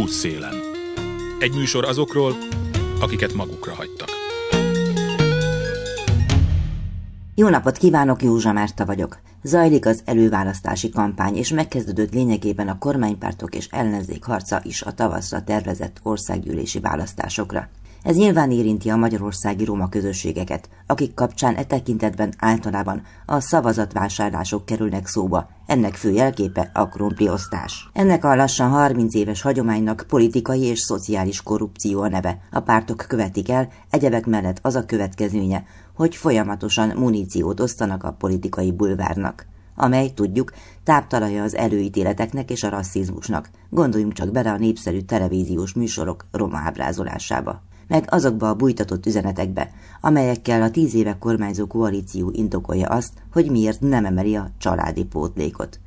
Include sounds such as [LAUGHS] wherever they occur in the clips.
Útszélen. Egy műsor azokról, akiket magukra hagytak. Jó napot kívánok, Józsa Márta vagyok. Zajlik az előválasztási kampány, és megkezdődött lényegében a kormánypártok és ellenzék harca is a tavaszra tervezett országgyűlési választásokra. Ez nyilván érinti a magyarországi roma közösségeket, akik kapcsán e tekintetben általában a szavazatvásárlások kerülnek szóba. Ennek fő jelképe a krumpliosztás. Ennek a lassan 30 éves hagyománynak politikai és szociális korrupció a neve. A pártok követik el, egyebek mellett az a következménye, hogy folyamatosan muníciót osztanak a politikai bulvárnak amely, tudjuk, táptalaja az előítéleteknek és a rasszizmusnak. Gondoljunk csak bele a népszerű televíziós műsorok roma ábrázolásába meg azokba a bújtatott üzenetekbe, amelyekkel a tíz éve kormányzó koalíció indokolja azt, hogy miért nem emeli a családi pótlékot.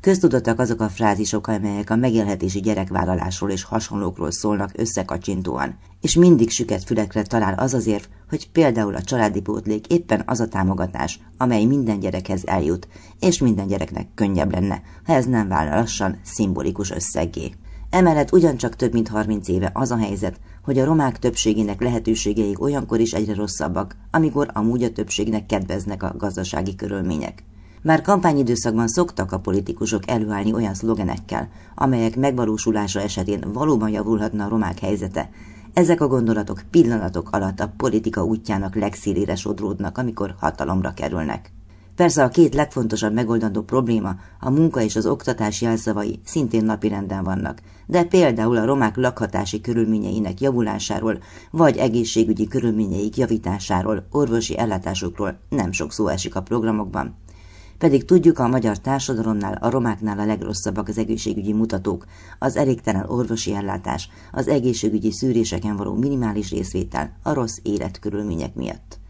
Köztudottak azok a frázisok, amelyek a megélhetési gyerekvállalásról és hasonlókról szólnak összekacsintóan, és mindig süket fülekre talál az az érv, hogy például a családi pótlék éppen az a támogatás, amely minden gyerekhez eljut, és minden gyereknek könnyebb lenne, ha ez nem válna lassan szimbolikus összeggé. Emellett ugyancsak több mint 30 éve az a helyzet, hogy a romák többségének lehetőségeik olyankor is egyre rosszabbak, amikor amúgy a többségnek kedveznek a gazdasági körülmények. Már kampányidőszakban szoktak a politikusok előállni olyan szlogenekkel, amelyek megvalósulása esetén valóban javulhatna a romák helyzete. Ezek a gondolatok pillanatok alatt a politika útjának legszélére sodródnak, amikor hatalomra kerülnek. Persze a két legfontosabb megoldandó probléma, a munka és az oktatás jelszavai szintén napirenden vannak, de például a romák lakhatási körülményeinek javulásáról, vagy egészségügyi körülményeik javításáról, orvosi ellátásokról nem sok szó esik a programokban. Pedig tudjuk, a magyar társadalomnál, a romáknál a legrosszabbak az egészségügyi mutatók, az elégtelen orvosi ellátás, az egészségügyi szűréseken való minimális részvétel, a rossz életkörülmények miatt.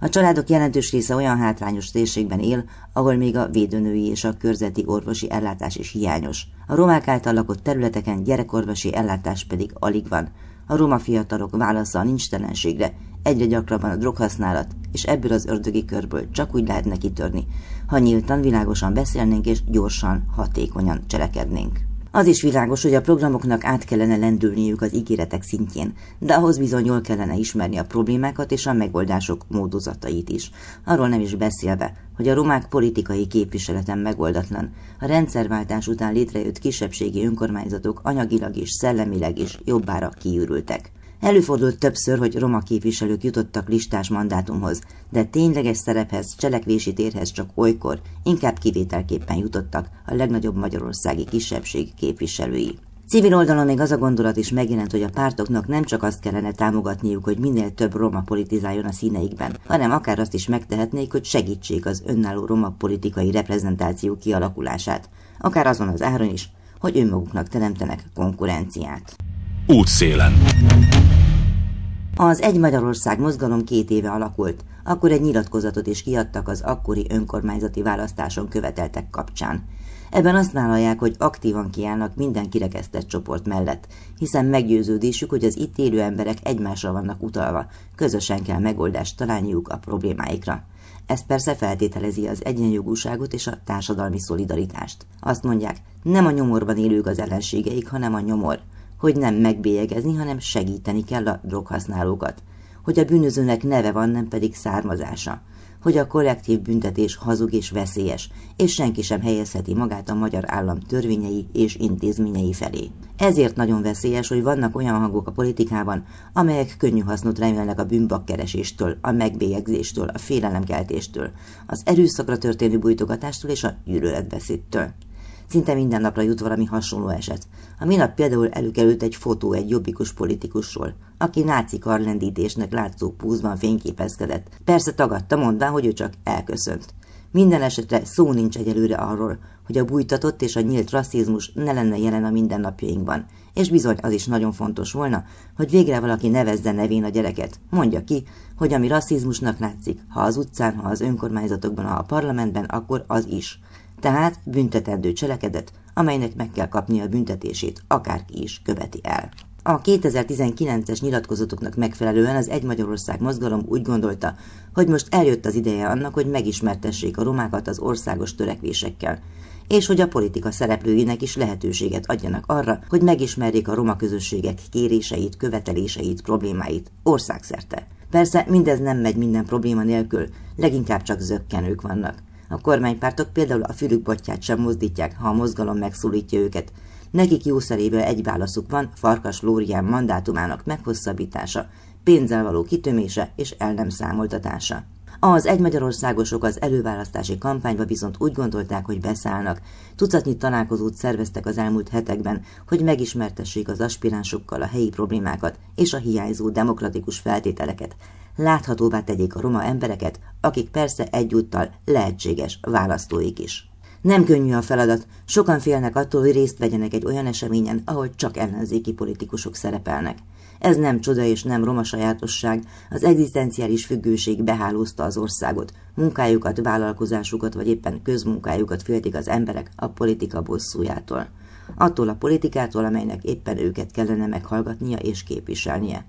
A családok jelentős része olyan hátrányos térségben él, ahol még a védőnői és a körzeti orvosi ellátás is hiányos. A romák által lakott területeken gyerekorvosi ellátás pedig alig van. A roma fiatalok válasza a nincstelenségre, egyre gyakrabban a droghasználat, és ebből az ördögi körből csak úgy lehetne kitörni, ha nyíltan, világosan beszélnénk és gyorsan, hatékonyan cselekednénk. Az is világos, hogy a programoknak át kellene lendülniük az ígéretek szintjén, de ahhoz bizony jól kellene ismerni a problémákat és a megoldások módozatait is. Arról nem is beszélve, hogy a romák politikai képviseleten megoldatlan. A rendszerváltás után létrejött kisebbségi önkormányzatok anyagilag és szellemileg is jobbára kiürültek. Előfordult többször, hogy roma képviselők jutottak listás mandátumhoz, de tényleges szerephez, cselekvési térhez csak olykor, inkább kivételképpen jutottak a legnagyobb magyarországi kisebbség képviselői. Civil oldalon még az a gondolat is megjelent, hogy a pártoknak nem csak azt kellene támogatniuk, hogy minél több roma politizáljon a színeikben, hanem akár azt is megtehetnék, hogy segítsék az önálló roma politikai reprezentáció kialakulását, akár azon az áron is, hogy önmaguknak teremtenek konkurenciát. Útszélen. Az Egy Magyarország mozgalom két éve alakult, akkor egy nyilatkozatot is kiadtak az akkori önkormányzati választáson követeltek kapcsán. Ebben azt vállalják, hogy aktívan kiállnak minden kirekesztett csoport mellett, hiszen meggyőződésük, hogy az itt élő emberek egymásra vannak utalva, közösen kell megoldást találniuk a problémáikra. Ez persze feltételezi az egyenjogúságot és a társadalmi szolidaritást. Azt mondják, nem a nyomorban élők az ellenségeik, hanem a nyomor – hogy nem megbélyegezni, hanem segíteni kell a droghasználókat, hogy a bűnözőnek neve van, nem pedig származása, hogy a kollektív büntetés hazug és veszélyes, és senki sem helyezheti magát a magyar állam törvényei és intézményei felé. Ezért nagyon veszélyes, hogy vannak olyan hangok a politikában, amelyek könnyű hasznot remélnek a bűnbakkereséstől, a megbélyegzéstől, a félelemkeltéstől, az erőszakra történő bújtogatástól és a gyűlöletbeszédtől. Szinte minden napra jut valami hasonló eset. A minap például előkerült egy fotó egy jobbikus politikusról, aki náci karlendítésnek látszó púzban fényképezkedett. Persze tagadta, mondván, hogy ő csak elköszönt. Minden esetre szó nincs egyelőre arról, hogy a bújtatott és a nyílt rasszizmus ne lenne jelen a mindennapjainkban, és bizony az is nagyon fontos volna, hogy végre valaki nevezze nevén a gyereket, mondja ki, hogy ami rasszizmusnak látszik, ha az utcán, ha az önkormányzatokban, ha a parlamentben, akkor az is tehát büntetendő cselekedet, amelynek meg kell kapnia a büntetését, akárki is követi el. A 2019-es nyilatkozatoknak megfelelően az Egy Magyarország mozgalom úgy gondolta, hogy most eljött az ideje annak, hogy megismertessék a romákat az országos törekvésekkel, és hogy a politika szereplőinek is lehetőséget adjanak arra, hogy megismerjék a roma közösségek kéréseit, követeléseit, problémáit országszerte. Persze mindez nem megy minden probléma nélkül, leginkább csak zöggenők vannak. A kormánypártok például a fülükbotját sem mozdítják, ha a mozgalom megszólítja őket. Nekik jószeréből egy válaszuk van, Farkas Lórián mandátumának meghosszabbítása, pénzzel való kitömése és el nem számoltatása. Az egy Magyarországosok az előválasztási kampányba viszont úgy gondolták, hogy beszállnak. Tucatnyi találkozót szerveztek az elmúlt hetekben, hogy megismertessék az aspiránsokkal a helyi problémákat és a hiányzó demokratikus feltételeket. Láthatóvá tegyék a roma embereket, akik persze egyúttal lehetséges választóik is. Nem könnyű a feladat, sokan félnek attól, hogy részt vegyenek egy olyan eseményen, ahol csak ellenzéki politikusok szerepelnek. Ez nem csoda és nem roma sajátosság, az egzisztenciális függőség behálózta az országot, munkájukat, vállalkozásukat vagy éppen közmunkájukat féltik az emberek a politika bosszújától. Attól a politikától, amelynek éppen őket kellene meghallgatnia és képviselnie.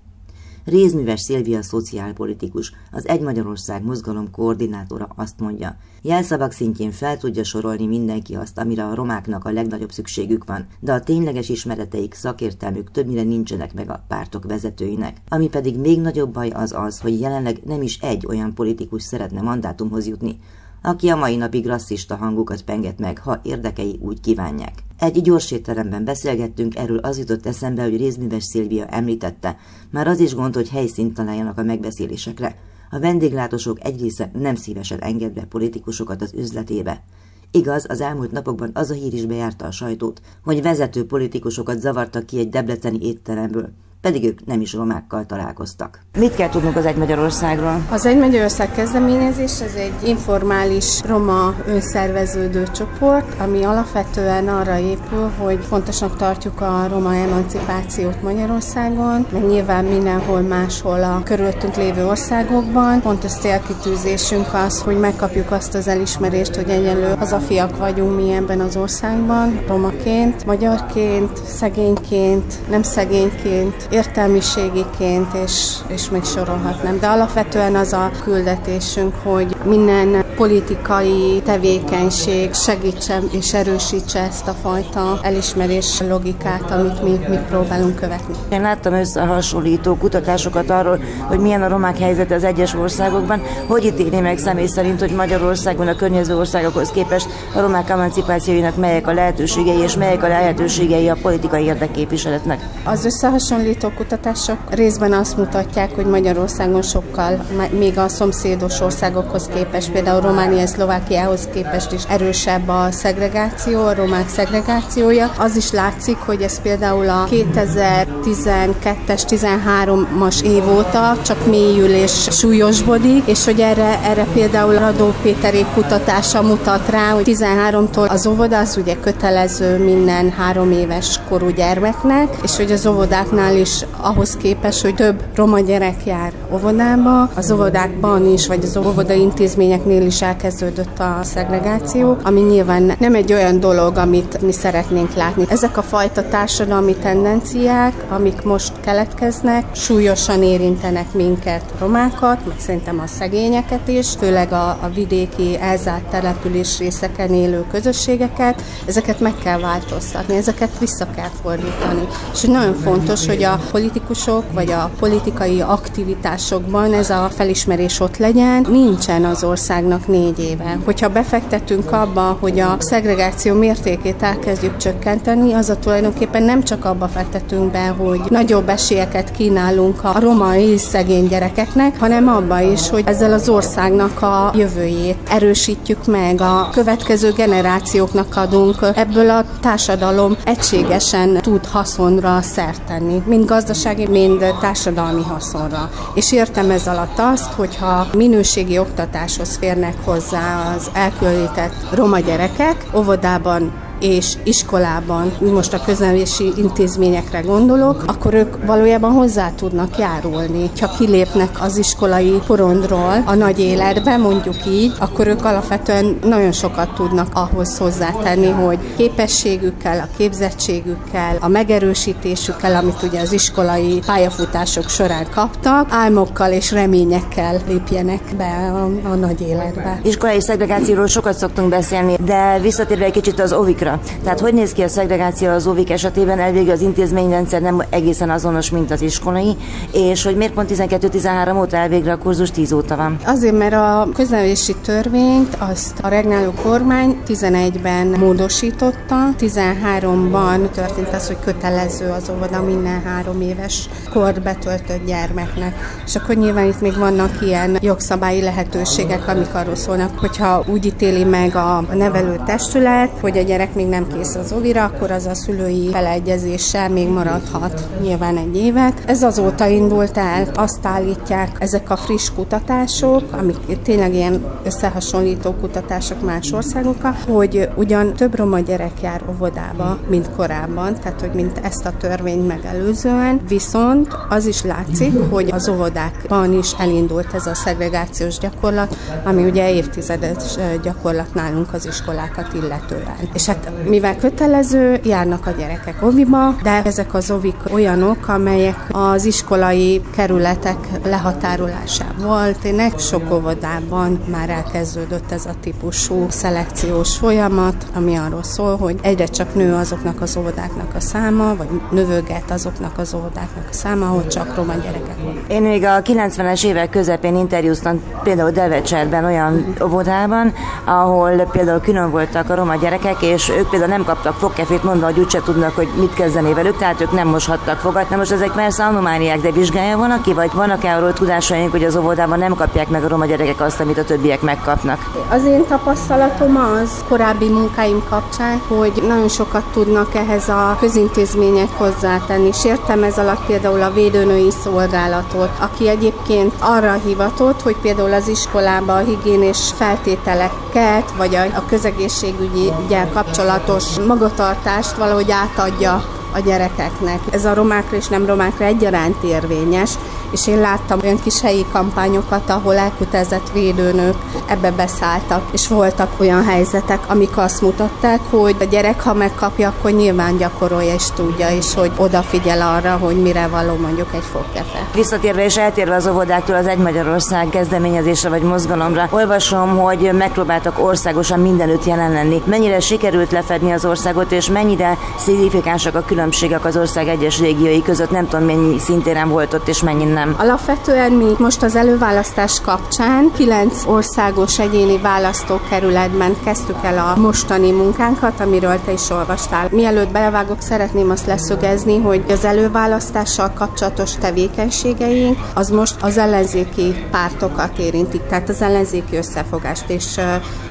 Rézműves Szilvia szociálpolitikus, az Egy Magyarország mozgalom koordinátora azt mondja, jelszavak szintjén fel tudja sorolni mindenki azt, amire a romáknak a legnagyobb szükségük van, de a tényleges ismereteik, szakértelmük többnyire nincsenek meg a pártok vezetőinek. Ami pedig még nagyobb baj az az, hogy jelenleg nem is egy olyan politikus szeretne mandátumhoz jutni, aki a mai napig rasszista hangokat penget meg, ha érdekei úgy kívánják. Egy gyors étteremben beszélgettünk, erről az jutott eszembe, hogy Rézműves Szilvia említette, már az is gond, hogy helyszínt találjanak a megbeszélésekre. A vendéglátósok egy része nem szívesen enged be politikusokat az üzletébe. Igaz, az elmúlt napokban az a hír is bejárta a sajtót, hogy vezető politikusokat zavartak ki egy debreceni étteremből pedig ők nem is romákkal találkoztak. Mit kell tudnunk az Egy Magyarországról? Az Egy Magyarország kezdeményezés ez egy informális roma önszerveződő csoport, ami alapvetően arra épül, hogy fontosnak tartjuk a roma emancipációt Magyarországon, meg nyilván mindenhol máshol a körülöttünk lévő országokban. Fontos célkitűzésünk az, hogy megkapjuk azt az elismerést, hogy egyenlő hazafiak vagyunk mi ebben az országban, romaként, magyarként, szegényként, nem szegényként, értelmiségiként, és, és még sorolhatnám. De alapvetően az a küldetésünk, hogy minden politikai tevékenység segítse és erősítse ezt a fajta elismerés logikát, amit mi, mi próbálunk követni. Én láttam összehasonlító kutatásokat arról, hogy milyen a romák helyzete az egyes országokban. Hogy ítéli meg személy szerint, hogy Magyarországon a környező országokhoz képest a romák emancipációinak melyek a lehetőségei és melyek a lehetőségei a politikai érdekképviseletnek? Az összehasonlító hasonlító kutatások részben azt mutatják, hogy Magyarországon sokkal, még a szomszédos országokhoz képest, például Románia, Szlovákiához képest is erősebb a szegregáció, a romák szegregációja. Az is látszik, hogy ez például a 2012-es, 13-as év óta csak mélyül és súlyosbodik, és hogy erre, erre például Radó Péterék kutatása mutat rá, hogy 13-tól az óvoda az ugye kötelező minden három éves korú gyermeknek, és hogy az óvodáknál is ahhoz képest, hogy több roma gyerek jár óvodába, az óvodákban is, vagy az óvoda intézményeknél is elkezdődött a szegregáció, ami nyilván nem egy olyan dolog, amit mi szeretnénk látni. Ezek a fajta társadalmi tendenciák, amik most keletkeznek, súlyosan érintenek minket, romákat, meg szerintem a szegényeket is, főleg a, a vidéki elzárt település részeken élő közösségeket, ezeket meg kell változtatni, ezeket vissza kell fordítani. És nagyon fontos, hogy a politikusok vagy a politikai aktivitásokban ez a felismerés ott legyen, nincsen az országnak négy éve. Hogyha befektetünk abba, hogy a szegregáció mértékét elkezdjük csökkenteni, az a tulajdonképpen nem csak abba fektetünk be, hogy nagyobb esélyeket kínálunk a romai szegény gyerekeknek, hanem abba is, hogy ezzel az országnak a jövőjét erősítjük meg, a következő generációknak adunk, ebből a társadalom egységesen tud haszonra szert tenni, mind gazdasági, mind társadalmi haszonra. És értem ez alatt azt, hogyha minőségi oktatáshoz férnek hozzá az elkülönített roma gyerekek, óvodában és iskolában, most a köznevési intézményekre gondolok, akkor ők valójában hozzá tudnak járulni. Ha kilépnek az iskolai porondról a nagy életbe, mondjuk így, akkor ők alapvetően nagyon sokat tudnak ahhoz hozzátenni, hogy képességükkel, a képzettségükkel, a megerősítésükkel, amit ugye az iskolai pályafutások során kaptak, álmokkal és reményekkel lépjenek be a, a nagy életbe. Iskolai szegregációról sokat szoktunk beszélni, de visszatérve egy kicsit az ovikra. Tehát hogy néz ki a szegregáció az ovik esetében? Elvégül az intézményrendszer nem egészen azonos, mint az iskolai, és hogy miért pont 12-13 óta elvégre a kurzus 10 óta van? Azért, mert a köznevelési törvényt azt a regnáló kormány 11-ben módosította, 13-ban történt az, hogy kötelező az óvoda minden három éves kor betöltött gyermeknek. És akkor nyilván itt még vannak ilyen jogszabályi lehetőségek, amik arról szólnak, hogyha úgy ítéli meg a nevelő testület, hogy a gyerek még nem kész az ovira, akkor az a szülői beleegyezéssel még maradhat nyilván egy évet. Ez azóta indult el, azt állítják ezek a friss kutatások, amik tényleg ilyen összehasonlító kutatások más országokkal, hogy ugyan több roma gyerek jár óvodába, mint korábban, tehát hogy mint ezt a törvényt megelőzően, viszont az is látszik, hogy az óvodákban is elindult ez a szegregációs gyakorlat, ami ugye évtizedes gyakorlat nálunk az iskolákat illetően. És hát mivel kötelező, járnak a gyerekek oviba, de ezek az ovik olyanok, amelyek az iskolai kerületek lehatárolásával tényleg sok óvodában már elkezdődött ez a típusú szelekciós folyamat, ami arról szól, hogy egyre csak nő azoknak az óvodáknak a száma, vagy növöget azoknak az óvodáknak a száma, ahol csak roma gyerekek vannak. Én még a 90-es évek közepén interjúztam például Devecserben olyan óvodában, ahol például külön voltak a roma gyerekek, és ők például nem kaptak fogkefét, mondva, hogy úgyse tudnak, hogy mit kezdeni velük, tehát ők nem moshattak fogat. Na most ezek persze anomáliák, de vizsgálja van aki, vagy vannak-e arról tudásaink, hogy az óvodában nem kapják meg a roma gyerekek azt, amit a többiek megkapnak? Az én tapasztalatom az korábbi munkáim kapcsán, hogy nagyon sokat tudnak ehhez a közintézmények hozzátenni. És értem ez alatt például a védőnői szolgálatot, aki egyébként arra hivatott, hogy például az iskolába a higiénés feltételeket, vagy a, a közegészségügyel kapcsolatos magatartást valahogy átadja a gyerekeknek. Ez a romákra és nem romákra egyaránt érvényes, és én láttam olyan kis helyi kampányokat, ahol elkutázett védőnök ebbe beszálltak, és voltak olyan helyzetek, amik azt mutatták, hogy a gyerek, ha megkapja, akkor nyilván gyakorolja és tudja, és hogy odafigyel arra, hogy mire való mondjuk egy fogkefe. Visszatérve és eltérve az óvodáktól az Egy Magyarország kezdeményezésre vagy mozgalomra, olvasom, hogy megpróbáltak országosan mindenütt jelen lenni. Mennyire sikerült lefedni az országot, és mennyire szignifikánsak a különbségek az ország egyes régiói között? Nem tudom, mennyi szintéren volt ott, és mennyi nem. Alapvetően mi most az előválasztás kapcsán kilenc országos egyéni választókerületben kezdtük el a mostani munkánkat, amiről te is olvastál. Mielőtt belevágok, szeretném azt leszögezni, hogy az előválasztással kapcsolatos tevékenységeink az most az ellenzéki pártokat érintik, tehát az ellenzéki összefogást. És,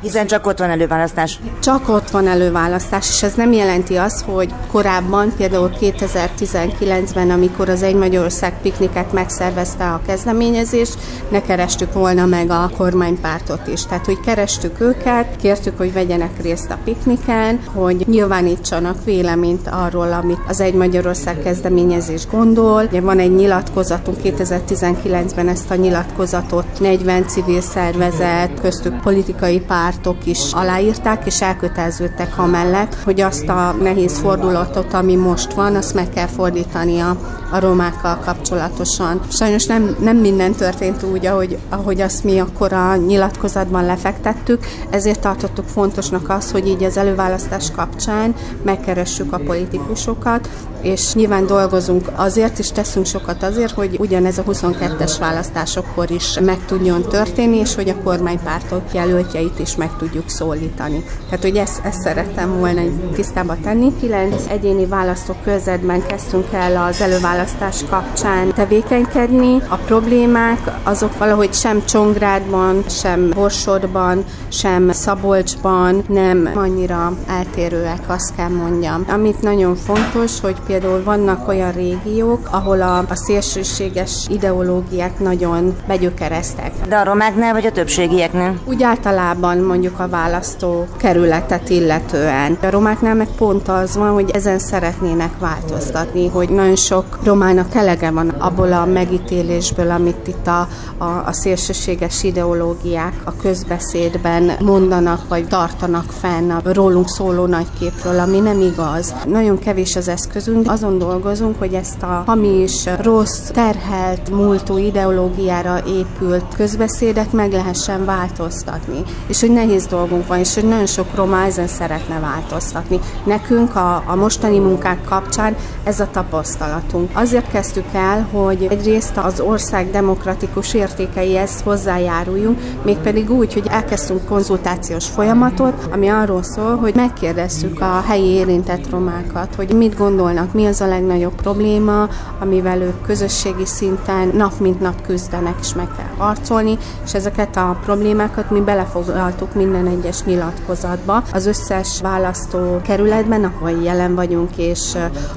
Hiszen csak ott van előválasztás. Csak ott van előválasztás, és ez nem jelenti azt, hogy korábban, például 2019-ben, amikor az Egy Magyarország pikniket megszervezte a kezdeményezést, ne kerestük volna meg a kormánypártot is. Tehát, hogy kerestük őket, kértük, hogy vegyenek részt a pikniken, hogy nyilvánítsanak véleményt arról, amit az Egy Magyarország kezdeményezés gondol. Ugye van egy nyilatkozatunk, 2019-ben ezt a nyilatkozatot 40 civil szervezet, köztük politikai pártok is aláírták, és elköteleződtek amellett, hogy azt a nehéz fordulatot, ami most van, azt meg kell fordítani a, romákkal kapcsolatosan. Sajnos nem, nem minden történt úgy, ahogy, ahogy azt mi akkor a nyilatkozatban lefektettük, ezért tartottuk fontosnak az, hogy így az előválasztás kapcsán megkeressük a politikusokat, és nyilván dolgozunk azért, és teszünk sokat azért, hogy ugyanez a 22-es választásokkor is meg tudjon történni, és hogy a kormánypártok jelöltjeit is meg tudjuk szólítani. Tehát, hogy ezt, ezt szerettem volna tisztába tenni. Kilenc egyéni választókörzetben kezdtünk el az előválasztás kapcsán tevékenykedni. A problémák azok valahogy sem Csongrádban, sem Borsodban, sem Szabolcsban nem annyira eltérőek, azt kell mondjam. Amit nagyon fontos, hogy például vannak olyan régiók, ahol a, a szélsőséges ideológiák nagyon begyökereztek. De a romáknál vagy a többségieknél? Úgy általában mondjuk a választó kerületet illetően. A romáknál meg pont az van, hogy ezen szeretnének változtatni, hogy nagyon sok romának elege van abból a megítélésből, amit itt a, a, a szélsőséges ideológiák a közbeszédben mondanak, vagy tartanak fenn a rólunk szóló nagyképről, ami nem igaz. Nagyon kevés az eszközünk, azon dolgozunk, hogy ezt a hamis, rossz, terhelt, múltú ideológiára épült közbeszédet meg lehessen változtatni. És hogy nehéz dolgunk van, és hogy nagyon sok roma ezen szeretne változtatni. Nekünk a, a mostani munkák kapcsán ez a tapasztalatunk. Azért kezdtük el, hogy egyrészt az ország demokratikus értékeihez hozzájáruljunk, mégpedig úgy, hogy elkezdtünk konzultációs folyamatot, ami arról szól, hogy megkérdezzük a helyi érintett romákat, hogy mit gondolnak, mi az a legnagyobb probléma, amivel ők közösségi szinten nap mint nap küzdenek, és meg kell harcolni, és ezeket a problémákat mi belefoglaltuk minden egyes nyilatkozatba. Az összes választó kerületben, ahol jelen vagyunk, és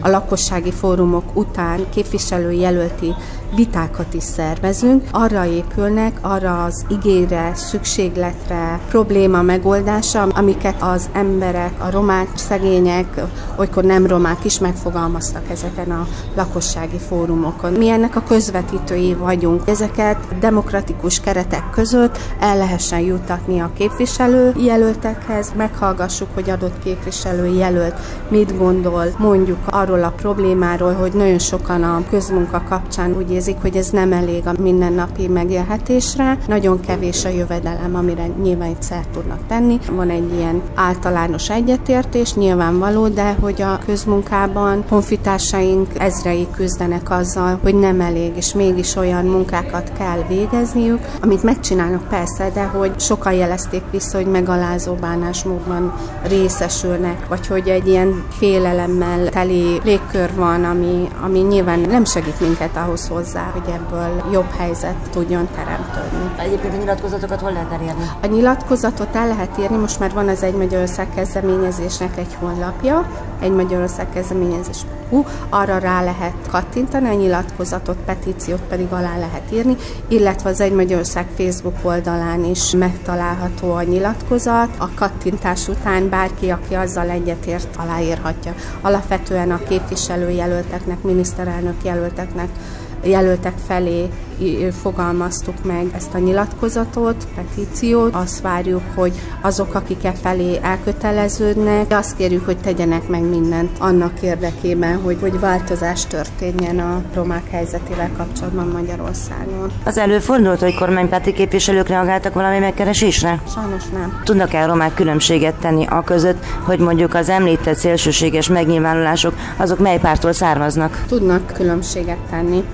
a lakossági fórumok után képviselőjelölti vitákat is szervezünk, arra épülnek, arra az igényre, szükségletre, probléma megoldása, amiket az emberek, a romák, szegények, olykor nem romák is megfogalmaztak ezeken a lakossági fórumokon. Mi ennek a közvetítői vagyunk. Ezeket demokratikus keretek között el lehessen jutatni a képviselő jelöltekhez, meghallgassuk, hogy adott képviselő jelölt mit gondol, mondjuk arról a problémáról, hogy nagyon sokan a közmunka kapcsán úgy érzik, hogy ez nem elég a mindennapi megélhetésre, nagyon kevés a jövedelem, amire nyilván itt szert tudnak tenni. Van egy ilyen általános egyetértés, nyilvánvaló, de hogy a közmunkában honfitársaink ezrei küzdenek azzal, hogy nem elég, és mégis olyan munkákat kell végezniük, amit megcsinálnak persze, de hogy sokan jelezték vissza, hogy megalázó bánásmódban részesülnek, vagy hogy egy ilyen félelemmel teli légkör van, ami, ami nyilván nem segít minket ahhoz hozzá, hogy ebből jobb helyzet tudjon teremtődni. Egyébként a nyilatkozatokat hol lehet elérni? A nyilatkozatot el lehet írni, most már van az Egy Magyarország kezdeményezésnek egy honlapja, egy Magyarország kezdeményezés hú, arra rá lehet kattintani, a nyilatkozatot, petíciót pedig alá lehet írni, illetve az Egy Magyarország Facebook oldalán is megtalálható a nyilatkozat. A kattintás után bárki, aki azzal egyetért, aláírhatja. Alapvetően a képviselőjelölteknek, miniszterelnök jelölteknek jelöltek felé fogalmaztuk meg ezt a nyilatkozatot, petíciót. Azt várjuk, hogy azok, akik e felé elköteleződnek, azt kérjük, hogy tegyenek meg mindent annak érdekében, hogy, hogy változás történjen a romák helyzetével kapcsolatban Magyarországon. Az előfordult, hogy kormánypárti képviselők reagáltak valami megkeresésre? Sajnos nem. Tudnak-e a romák különbséget tenni a között, hogy mondjuk az említett szélsőséges megnyilvánulások, azok mely pártól származnak? Tudnak különbséget tenni.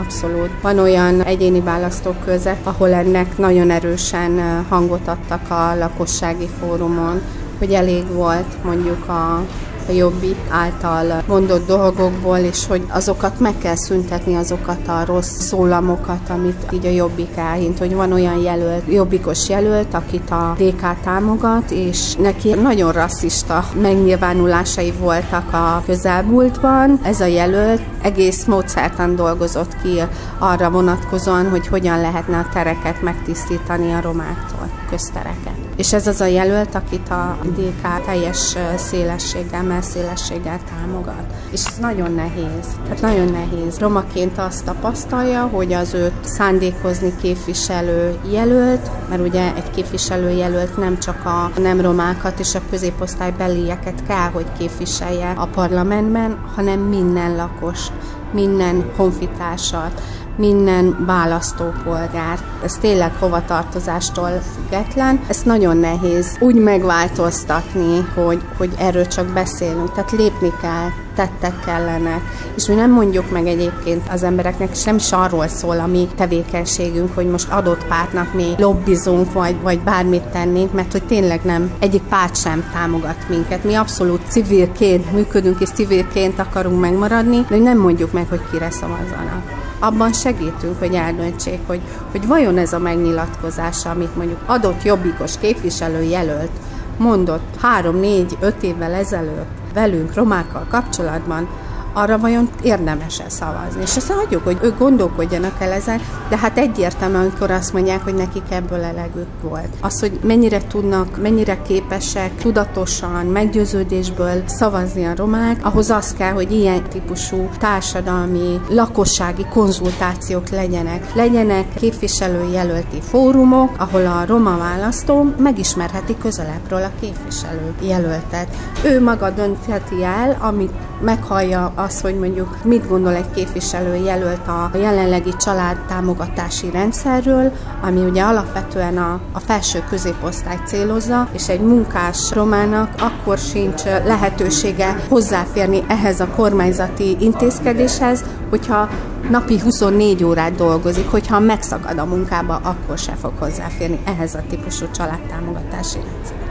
Abszolút. Van olyan egyéni választókörzet, ahol ennek nagyon erősen hangot adtak a lakossági fórumon, hogy elég volt mondjuk a a jobbik által mondott dolgokból, és hogy azokat meg kell szüntetni, azokat a rossz szólamokat, amit így a jobbik elhint, hogy van olyan jelölt, jobbikos jelölt, akit a DK támogat, és neki nagyon rasszista megnyilvánulásai voltak a közelmúltban. Ez a jelölt egész módszertan dolgozott ki arra vonatkozóan, hogy hogyan lehetne a tereket megtisztítani a romáktól, köztereket. És ez az a jelölt, akit a DK teljes szélességgel, messzélességgel támogat. És ez nagyon nehéz. Tehát nagyon nehéz. Romaként azt tapasztalja, hogy az őt szándékozni képviselő jelölt, mert ugye egy képviselő jelölt nem csak a nem romákat és a középosztály belieket kell, hogy képviselje a parlamentben, hanem minden lakos, minden honfitársat, minden választópolgár. Ez tényleg hovatartozástól független. Ez nagyon nehéz úgy megváltoztatni, hogy, hogy erről csak beszélünk. Tehát lépni kell, tettek kellenek. És mi nem mondjuk meg egyébként az embereknek, sem is arról szól a mi tevékenységünk, hogy most adott pártnak mi lobbizunk, vagy, vagy bármit tennénk, mert hogy tényleg nem, egyik párt sem támogat minket. Mi abszolút civilként működünk, és civilként akarunk megmaradni, de nem mondjuk meg, hogy kire szavazzanak abban segítünk, hogy eldöntsék, hogy, hogy vajon ez a megnyilatkozás, amit mondjuk adott jobbikos képviselő jelölt, mondott három, négy, öt évvel ezelőtt velünk romákkal kapcsolatban, arra vajon érdemes-e szavazni. És azt hagyjuk, hogy ők gondolkodjanak el ezen, de hát egyértelmű, amikor azt mondják, hogy nekik ebből elegük volt. Az, hogy mennyire tudnak, mennyire képesek tudatosan, meggyőződésből szavazni a romák, ahhoz az kell, hogy ilyen típusú társadalmi, lakossági konzultációk legyenek. Legyenek képviselőjelölti fórumok, ahol a roma választó megismerheti közelebbről a képviselő jelöltet. Ő maga döntheti el, amit meghallja az, hogy mondjuk mit gondol egy képviselő jelölt a jelenlegi családtámogatási rendszerről, ami ugye alapvetően a, a felső középosztályt célozza, és egy munkás romának akkor sincs lehetősége hozzáférni ehhez a kormányzati intézkedéshez, hogyha napi 24 órát dolgozik, hogyha megszakad a munkába, akkor se fog hozzáférni ehhez a típusú családtámogatási rendszerhez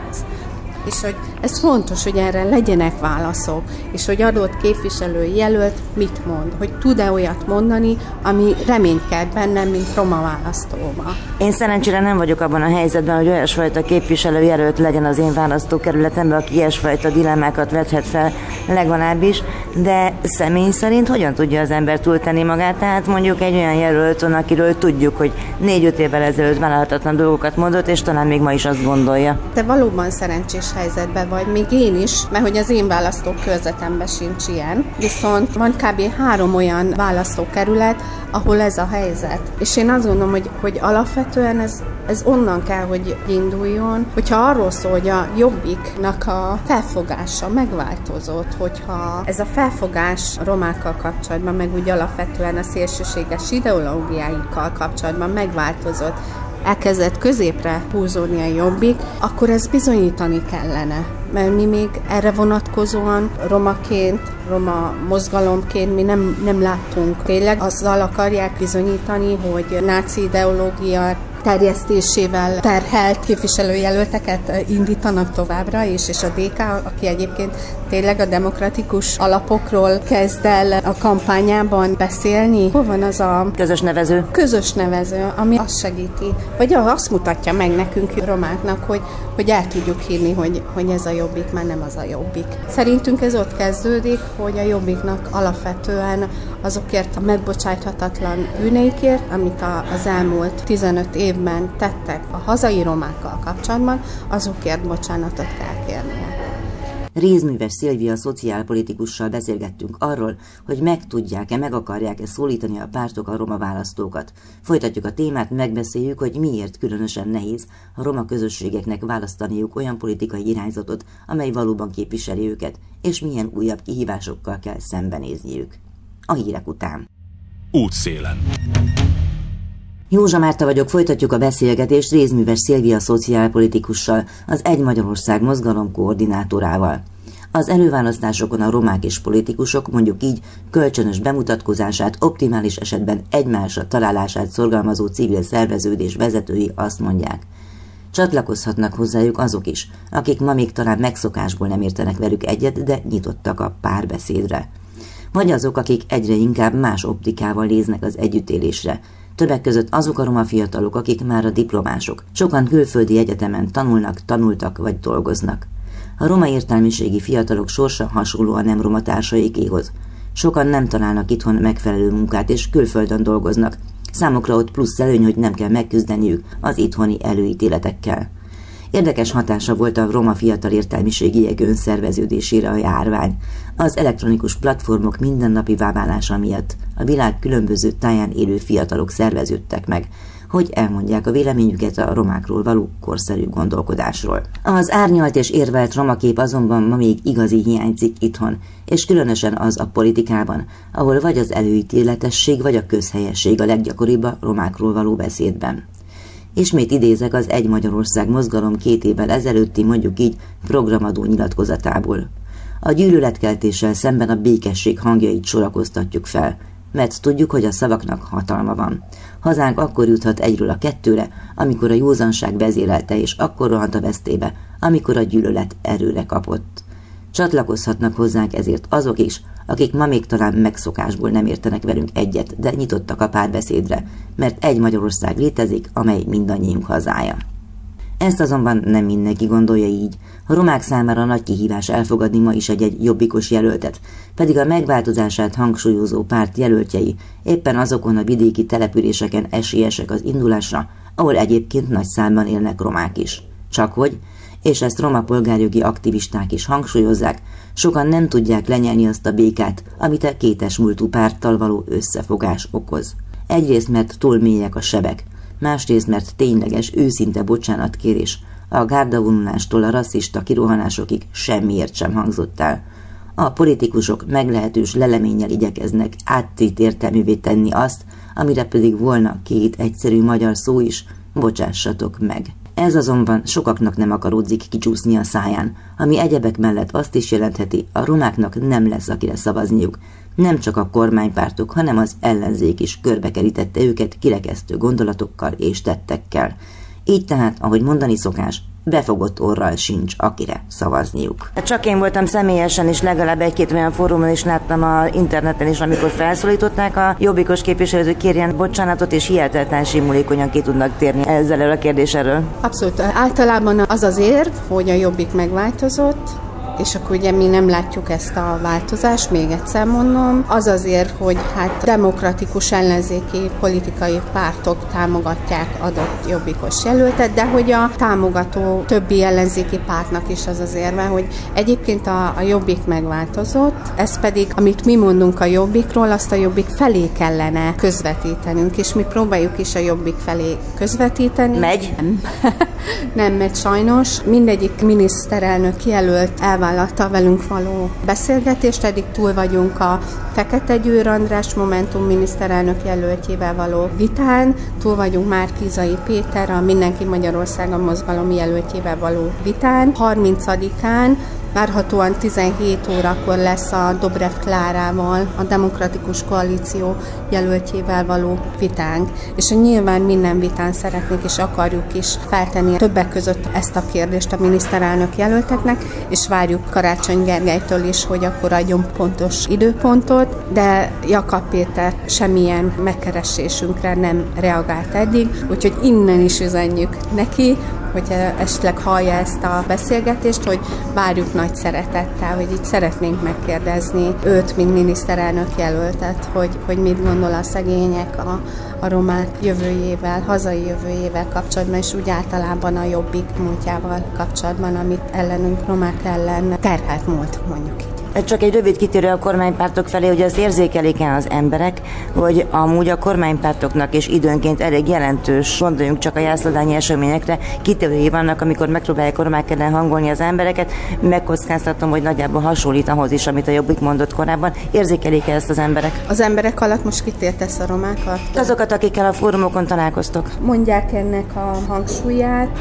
és hogy ez fontos, hogy erre legyenek válaszok, és hogy adott képviselő jelölt mit mond, hogy tud-e olyat mondani, ami reményked bennem, mint roma választóma. Én szerencsére nem vagyok abban a helyzetben, hogy olyasfajta képviselő jelölt legyen az én választókerületemben, aki ilyesfajta dilemmákat vethet fel legalábbis, de személy szerint hogyan tudja az ember túltenni magát? Tehát mondjuk egy olyan jelölton, akiről tudjuk, hogy négy-öt évvel ezelőtt vállalhatatlan dolgokat mondott, és talán még ma is azt gondolja. Te valóban szerencsés helyzetben vagy, még én is, mert hogy az én választókörzetemben sincs ilyen. Viszont van kb. három olyan választókerület, ahol ez a helyzet. És én azt gondolom, hogy, hogy alapvetően ez, ez onnan kell, hogy induljon, hogyha arról szól, hogy a jobbiknak a felfogása megváltozott, hogyha ez a felfogás romákkal kapcsolatban, meg úgy alapvetően a szélsőséges ideológiáikkal kapcsolatban megváltozott, elkezdett középre húzódni a jobbik, akkor ezt bizonyítani kellene. Mert mi még erre vonatkozóan romaként, roma mozgalomként mi nem, nem láttunk. Tényleg azzal akarják bizonyítani, hogy náci ideológia terjesztésével terhelt képviselőjelölteket indítanak továbbra is, és a DK, aki egyébként tényleg a demokratikus alapokról kezd el a kampányában beszélni. Hol van az a közös nevező? Közös nevező, ami azt segíti, vagy azt mutatja meg nekünk romáknak, hogy, hogy el tudjuk hinni, hogy, hogy ez a jobbik már nem az a jobbik. Szerintünk ez ott kezdődik, hogy a jobbiknak alapvetően azokért a megbocsáthatatlan bűneikért, amit az elmúlt 15 évben tettek a hazai romákkal kapcsolatban, azokért bocsánatot kell kérnie. Rézműves Szilvia szociálpolitikussal beszélgettünk arról, hogy meg tudják-e, meg akarják-e szólítani a pártok a roma választókat. Folytatjuk a témát, megbeszéljük, hogy miért különösen nehéz a roma közösségeknek választaniuk olyan politikai irányzatot, amely valóban képviseli őket, és milyen újabb kihívásokkal kell szembenézniük. A hírek után. Útszélen. Józsa Márta vagyok, folytatjuk a beszélgetést Rézműves Szilvia szociálpolitikussal, az Egy Magyarország mozgalom koordinátorával. Az előválasztásokon a romák és politikusok mondjuk így kölcsönös bemutatkozását, optimális esetben egymásra találását szorgalmazó civil szerveződés vezetői azt mondják. Csatlakozhatnak hozzájuk azok is, akik ma még talán megszokásból nem értenek velük egyet, de nyitottak a párbeszédre. Vagy azok, akik egyre inkább más optikával néznek az együttélésre, Többek között azok a roma fiatalok, akik már a diplomások. Sokan külföldi egyetemen tanulnak, tanultak vagy dolgoznak. A roma értelmiségi fiatalok sorsa hasonló a nem roma társaikéhoz. Sokan nem találnak itthon megfelelő munkát és külföldön dolgoznak. Számukra ott plusz előny, hogy nem kell megküzdeniük az itthoni előítéletekkel. Érdekes hatása volt a roma fiatal értelmiségiek önszerveződésére a járvány. Az elektronikus platformok mindennapi váválása miatt a világ különböző táján élő fiatalok szerveződtek meg, hogy elmondják a véleményüket a romákról való korszerű gondolkodásról. Az árnyalt és érvelt romakép azonban ma még igazi hiányzik itthon, és különösen az a politikában, ahol vagy az előítéletesség, vagy a közhelyesség a leggyakoribb a romákról való beszédben. Ismét idézek az Egy Magyarország mozgalom két évvel ezelőtti, mondjuk így, programadó nyilatkozatából. A gyűlöletkeltéssel szemben a békesség hangjait sorakoztatjuk fel, mert tudjuk, hogy a szavaknak hatalma van. Hazánk akkor juthat egyről a kettőre, amikor a józanság vezérelte, és akkor rohant a vesztébe, amikor a gyűlölet erőre kapott. Csatlakozhatnak hozzánk ezért azok is, akik ma még talán megszokásból nem értenek velünk egyet, de nyitottak a párbeszédre, mert egy Magyarország létezik, amely mindannyiunk hazája. Ezt azonban nem mindenki gondolja így. A romák számára nagy kihívás elfogadni ma is egy-egy jobbikos jelöltet, pedig a megváltozását hangsúlyozó párt jelöltjei éppen azokon a vidéki településeken esélyesek az indulásra, ahol egyébként nagy számban élnek romák is. Csak hogy, és ezt roma polgárjogi aktivisták is hangsúlyozzák, sokan nem tudják lenyelni azt a békát, amit a kétes múltú párttal való összefogás okoz. Egyrészt, mert túl mélyek a sebek, másrészt, mert tényleges, őszinte bocsánatkérés a gárdavonulástól a rasszista kirohanásokig semmiért sem hangzott el. A politikusok meglehetős leleménnyel igyekeznek áttét értelművé tenni azt, amire pedig volna két egyszerű magyar szó is, bocsássatok meg. Ez azonban sokaknak nem akaródzik kicsúszni a száján, ami egyebek mellett azt is jelentheti, a romáknak nem lesz akire szavazniuk, nem csak a kormánypártok, hanem az ellenzék is körbekerítette őket kirekesztő gondolatokkal és tettekkel. Így tehát, ahogy mondani szokás, befogott orral sincs, akire szavazniuk. Csak én voltam személyesen, és legalább egy-két olyan fórumon is láttam a interneten is, amikor felszólították a jobbikos képviselőt, hogy kérjen bocsánatot, és hihetetlen simulékonyan ki tudnak térni ezzel a kérdéséről. Abszolút. Általában az az érv, hogy a jobbik megváltozott, és akkor ugye mi nem látjuk ezt a változást, még egyszer mondom, az azért, hogy hát demokratikus ellenzéki politikai pártok támogatják adott jobbikos jelöltet, de hogy a támogató többi ellenzéki pártnak is az az érve, hogy egyébként a, a jobbik megváltozott, ez pedig, amit mi mondunk a jobbikról, azt a jobbik felé kellene közvetítenünk, és mi próbáljuk is a jobbik felé közvetíteni. Megy? Nem, [LAUGHS] nem megy sajnos. Mindegyik miniszterelnök jelölt elvállalta vállalta velünk való beszélgetést, eddig túl vagyunk a Fekete Győr András Momentum miniszterelnök jelöltjével való vitán, túl vagyunk már Kizai Péter, a Mindenki Magyarországon mozgalom jelöltjével való vitán. 30-án Várhatóan 17 órakor lesz a Dobrev Klárával, a Demokratikus Koalíció jelöltjével való vitánk, és nyilván minden vitán szeretnék és akarjuk is feltenni többek között ezt a kérdést a miniszterelnök jelölteknek, és várjuk Karácsony Gergelytől is, hogy akkor adjon pontos időpontot, de Jakab Péter semmilyen megkeresésünkre nem reagált eddig, úgyhogy innen is üzenjük neki, hogyha esetleg hallja ezt a beszélgetést, hogy várjuk nagy szeretettel, hogy itt szeretnénk megkérdezni őt, mint miniszterelnök jelöltet, hogy, hogy mit gondol a szegények a, a romák jövőjével, hazai jövőjével kapcsolatban, és úgy általában a jobbik múltjával kapcsolatban, amit ellenünk romák ellen terhelt múlt, mondjuk így. Csak egy rövid kitérő a kormánypártok felé, hogy az érzékelik -e az emberek, hogy amúgy a kormánypártoknak is időnként elég jelentős, gondoljunk csak a jászladányi eseményekre, kitérői vannak, amikor megpróbálják kormák ellen hangolni az embereket. Megkockáztatom, hogy nagyjából hasonlít ahhoz is, amit a Jobbik mondott korábban. Érzékelik -e ezt az emberek? Az emberek alatt most kitértesz a romákat? Azokat, akikkel a fórumokon találkoztok. Mondják ennek a hangsúlyát,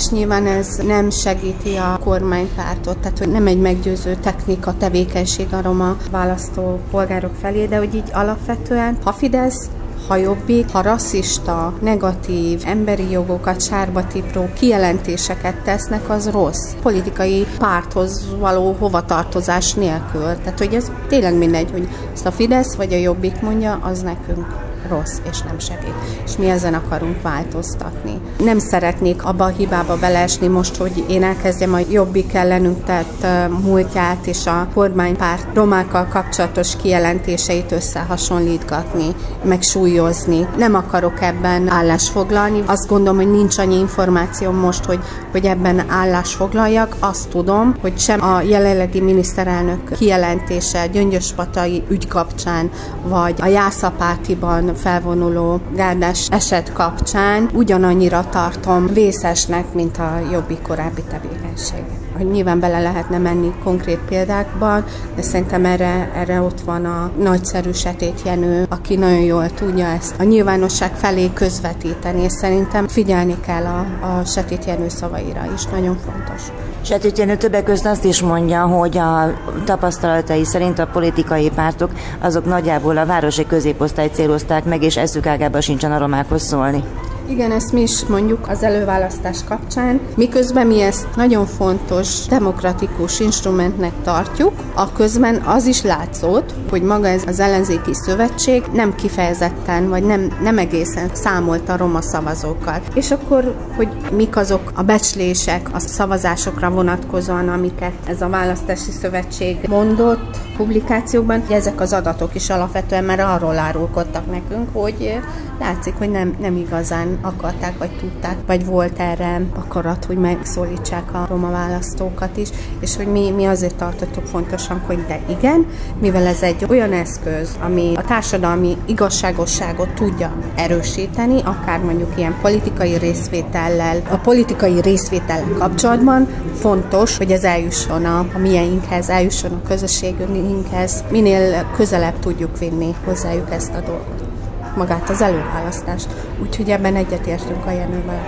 és nyilván ez nem segíti a kormánypártot, tehát hogy nem egy meggyőző technika, tevékenység a roma választó polgárok felé, de hogy így alapvetően, ha Fidesz ha jobbik, ha rasszista, negatív, emberi jogokat sárba tipró kijelentéseket tesznek, az rossz. Politikai párthoz való hovatartozás nélkül. Tehát, hogy ez tényleg mindegy, hogy azt a Fidesz vagy a Jobbik mondja, az nekünk rossz és nem segít. És mi ezen akarunk változtatni. Nem szeretnék abba a hibába beleesni most, hogy én elkezdjem a jobbik ellenünk tett múltját és a kormánypárt romákkal kapcsolatos kijelentéseit összehasonlítgatni, meg súlyozni. Nem akarok ebben állásfoglalni. Azt gondolom, hogy nincs annyi információm most, hogy, hogy ebben állásfoglaljak. Azt tudom, hogy sem a jelenlegi miniszterelnök kijelentése Gyöngyöspatai ügy kapcsán, vagy a Jászapátiban felvonuló gárdás eset kapcsán ugyanannyira tartom vészesnek, mint a jobbi korábbi tevékenység. Hogy nyilván bele lehetne menni konkrét példákban, de szerintem erre, erre ott van a nagyszerű Setét Jenő, aki nagyon jól tudja ezt a nyilvánosság felé közvetíteni, és szerintem figyelni kell a, a Setét Jenő szavaira is, nagyon fontos. Setütjenő többek között azt is mondja, hogy a tapasztalatai szerint a politikai pártok azok nagyjából a városi középosztály célozták meg, és eszük ágában sincsen a romákhoz szólni. Igen, ezt mi is mondjuk az előválasztás kapcsán, miközben mi ezt nagyon fontos demokratikus instrumentnek tartjuk, a közben az is látszott, hogy maga ez az ellenzéki szövetség nem kifejezetten, vagy nem, nem egészen számolt a roma szavazókat. És akkor, hogy mik azok a becslések a szavazásokra vonatkozóan, amiket ez a választási szövetség mondott publikációkban, ezek az adatok is alapvetően már arról árulkodtak nekünk, hogy látszik, hogy nem, nem igazán akarták, vagy tudták, vagy volt erre akarat, hogy megszólítsák a roma választókat is, és hogy mi, mi azért tartottuk fontosan, hogy de igen, mivel ez egy olyan eszköz, ami a társadalmi igazságosságot tudja erősíteni, akár mondjuk ilyen politikai részvétellel, a politikai részvétellel kapcsolatban fontos, hogy ez eljusson a, a mieinkhez, eljusson a közösségünkhez, minél közelebb tudjuk vinni hozzájuk ezt a dolgot magát az előválasztást. Úgyhogy ebben egyetértünk a Jenővel.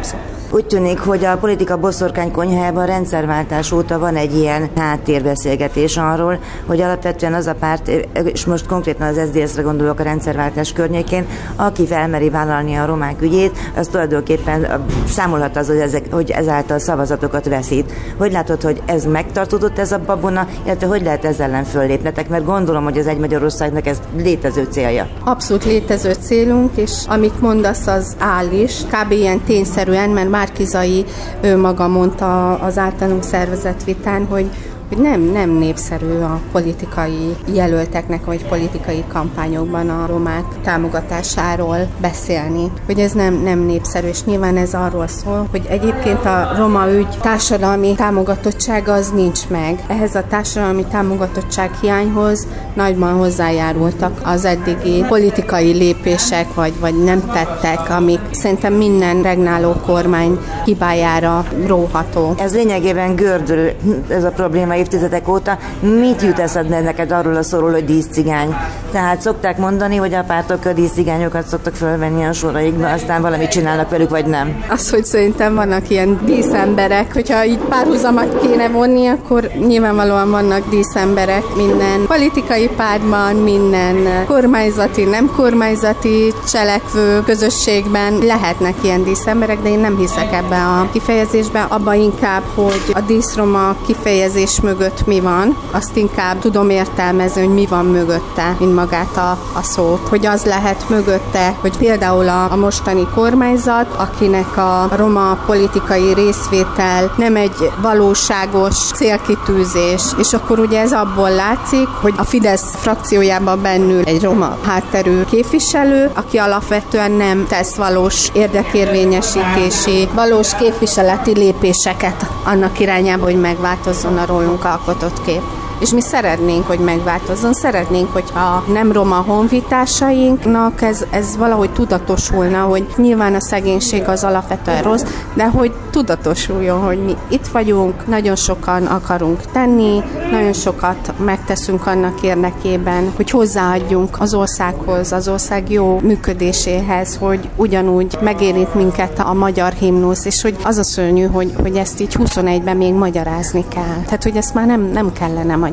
Úgy tűnik, hogy a politika boszorkány konyhájában rendszerváltás óta van egy ilyen háttérbeszélgetés arról, hogy alapvetően az a párt, és most konkrétan az SZDSZ-re gondolok a rendszerváltás környékén, aki felmeri vállalni a romák ügyét, az tulajdonképpen számolhat az, hogy, ezek, hogy ezáltal szavazatokat veszít. Hogy látod, hogy ez megtartódott ez a babona, illetve hogy lehet ezzel ellen föllépnetek, mert gondolom, hogy az egy Magyarországnak ez létező célja. Abszolút létező célunk, és amit mondasz, az áll is, kb. ilyen tényszerűen, mert már Márkizai ő maga mondta az általunk szervezett vitán, hogy hogy nem, nem népszerű a politikai jelölteknek, vagy politikai kampányokban a romák támogatásáról beszélni. Hogy ez nem, nem népszerű, és nyilván ez arról szól, hogy egyébként a roma ügy társadalmi támogatottsága az nincs meg. Ehhez a társadalmi támogatottság hiányhoz nagyban hozzájárultak az eddigi politikai lépések, vagy, vagy nem tettek, amik szerintem minden regnáló kormány hibájára róható. Ez lényegében gördülő ez a probléma évtizedek óta. Mit jut eszedbe neked arról a szóról, hogy díszcigány? Tehát szokták mondani, hogy a pártok a díszcigányokat szoktak fölvenni a soraikba, aztán valamit csinálnak velük, vagy nem? Az, hogy szerintem vannak ilyen díszemberek, hogyha így párhuzamat kéne vonni, akkor nyilvánvalóan vannak díszemberek minden politikai pártban, minden kormányzati, nem kormányzati cselekvő közösségben lehetnek ilyen díszemberek, de én nem hiszek ebbe a kifejezésbe, abban inkább, hogy a díszroma kifejezés mögött mi van, azt inkább tudom értelmezni, hogy mi van mögötte, mint magát a, a szót. Hogy az lehet mögötte, hogy például a, a mostani kormányzat, akinek a roma politikai részvétel nem egy valóságos célkitűzés, és akkor ugye ez abból látszik, hogy a Fidesz frakciójában bennül egy roma hátterű képviselő, aki alapvetően nem tesz valós érdekérvényesítési, valós képviseleti lépéseket annak irányába, hogy megváltozzon a rólunk alkotott kép és mi szeretnénk, hogy megváltozzon. Szeretnénk, hogyha nem roma honvitársainknak ez, ez valahogy tudatosulna, hogy nyilván a szegénység az alapvetően rossz, de hogy tudatosuljon, hogy mi itt vagyunk, nagyon sokan akarunk tenni, nagyon sokat megteszünk annak érdekében, hogy hozzáadjunk az országhoz, az ország jó működéséhez, hogy ugyanúgy megérint minket a magyar himnusz, és hogy az a szörnyű, hogy, hogy ezt így 21-ben még magyarázni kell. Tehát, hogy ezt már nem, nem kellene magyarázni.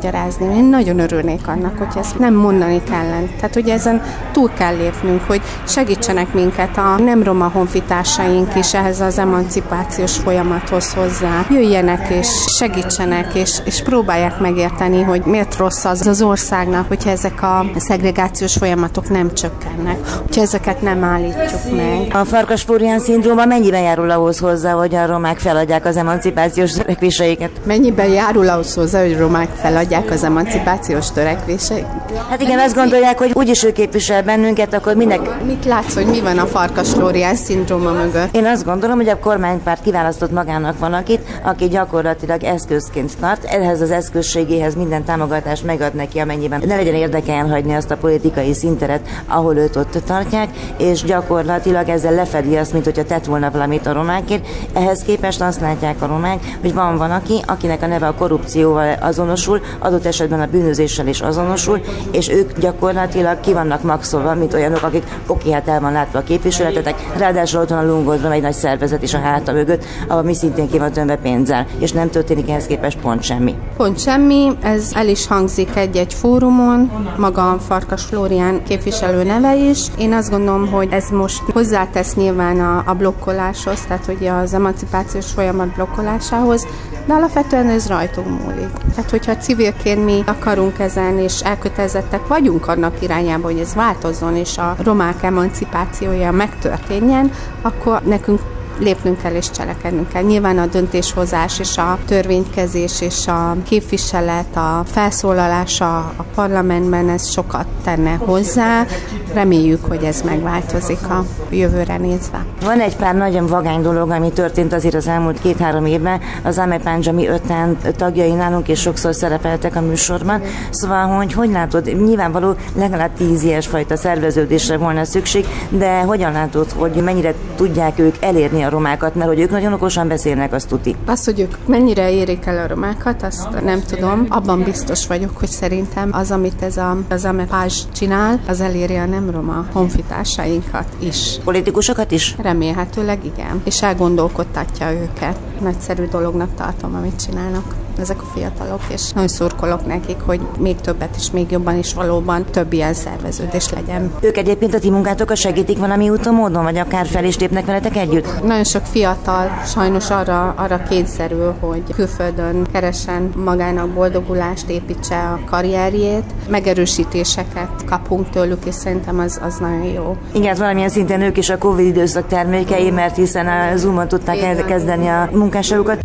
Én nagyon örülnék annak, hogy ezt nem mondani kellene. Tehát, hogy ezen túl kell lépnünk, hogy segítsenek minket a nem roma honfitársaink is ehhez az emancipációs folyamathoz hozzá. Jöjjenek és segítsenek, és, és próbálják megérteni, hogy miért rossz az az országnak, hogyha ezek a szegregációs folyamatok nem csökkennek, hogyha ezeket nem állítjuk meg. A farkas Florian szindróma mennyiben járul ahhoz hozzá, hogy a romák feladják az emancipációs törekvéseiket? Mennyiben járul ahhoz hozzá, hogy romák feladják az emancipációs törekvéseiket? Hát igen, azt gondolják, hogy úgyis ő képvisel bennünket, akkor minek... Mit látsz, hogy mi van a farkas Florian szindróma mögött? Én azt gondolom, hogy a kormánypárt kiválasztott magának valakit, aki gyakorlatilag eszközként tart, ehhez az eszközségéhez minden támogatást megad neki, amennyiben ne legyen érdeke elhagyni azt a politikai szinteret, ahol őt ott tartják, és gyakorlatilag ezzel lefedi azt, mint hogyha tett volna valamit a romákért. Ehhez képest azt látják a romák, hogy van valaki, akinek a neve a korrupcióval azonosul, adott esetben a bűnözéssel is azonosul, és ők gyakorlatilag ki vannak maxolva, mint olyanok, akik oké, hát el van látva a képviseletetek, ráadásul ott van a Lungodban egy nagy szervezet is a háta mögött, ahol mi szintén ki van tömve pénzzel, és nem történik ehhez képest pont semmi. Pont semmi, ez el is hangzik egy-egy fórumon, maga Farkas Flórián képviselő neve is. Én azt gondolom, hogy ez most hozzátesz nyilván a, a blokkoláshoz, tehát hogy az emancipációs folyamat blokkolásához, de alapvetően ez rajtunk múlik. Tehát, hogyha civilként mi akarunk ezen, és elkötelezettek vagyunk annak irányába, hogy ez változzon, és a romák emancipációja megtörténjen, akkor nekünk lépnünk kell és cselekednünk kell. Nyilván a döntéshozás és a törvénykezés és a képviselet, a felszólalása a parlamentben ez sokat tenne hozzá. Reméljük, hogy ez megváltozik a jövőre nézve. Van egy pár nagyon vagány dolog, ami történt azért az elmúlt két-három évben. Az Ame Panjami öten tagjai nálunk és sokszor szerepeltek a műsorban. Szóval, hogy hogy látod, nyilvánvaló legalább tíz ilyes fajta szerveződésre volna szükség, de hogyan látod, hogy mennyire tudják ők elérni a a romákat, mert hogy ők nagyon okosan beszélnek, azt tuti. Azt, hogy ők mennyire érik el a romákat, azt nem tudom. Abban biztos vagyok, hogy szerintem az, amit ez a, az Amepázs csinál, az eléri a nem roma honfitársainkat is. Politikusokat is? Remélhetőleg igen. És elgondolkodtatja őket. Nagyszerű dolognak tartom, amit csinálnak ezek a fiatalok, és nagyon szurkolok nekik, hogy még többet és még jobban is valóban több ilyen szerveződés legyen. Ők egyébként a ti munkátokat segítik valami úton, módon, vagy akár fel is lépnek veletek együtt? Nagyon sok fiatal sajnos arra, arra kényszerül, hogy külföldön keresen magának boldogulást, építse a karrierjét. Megerősítéseket kapunk tőlük, és szerintem az, az nagyon jó. Igen, valamilyen szinten ők is a Covid időszak termékei, mert hiszen a Zoom-on tudták elkezdeni a munkásságukat.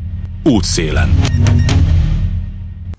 Útszélen.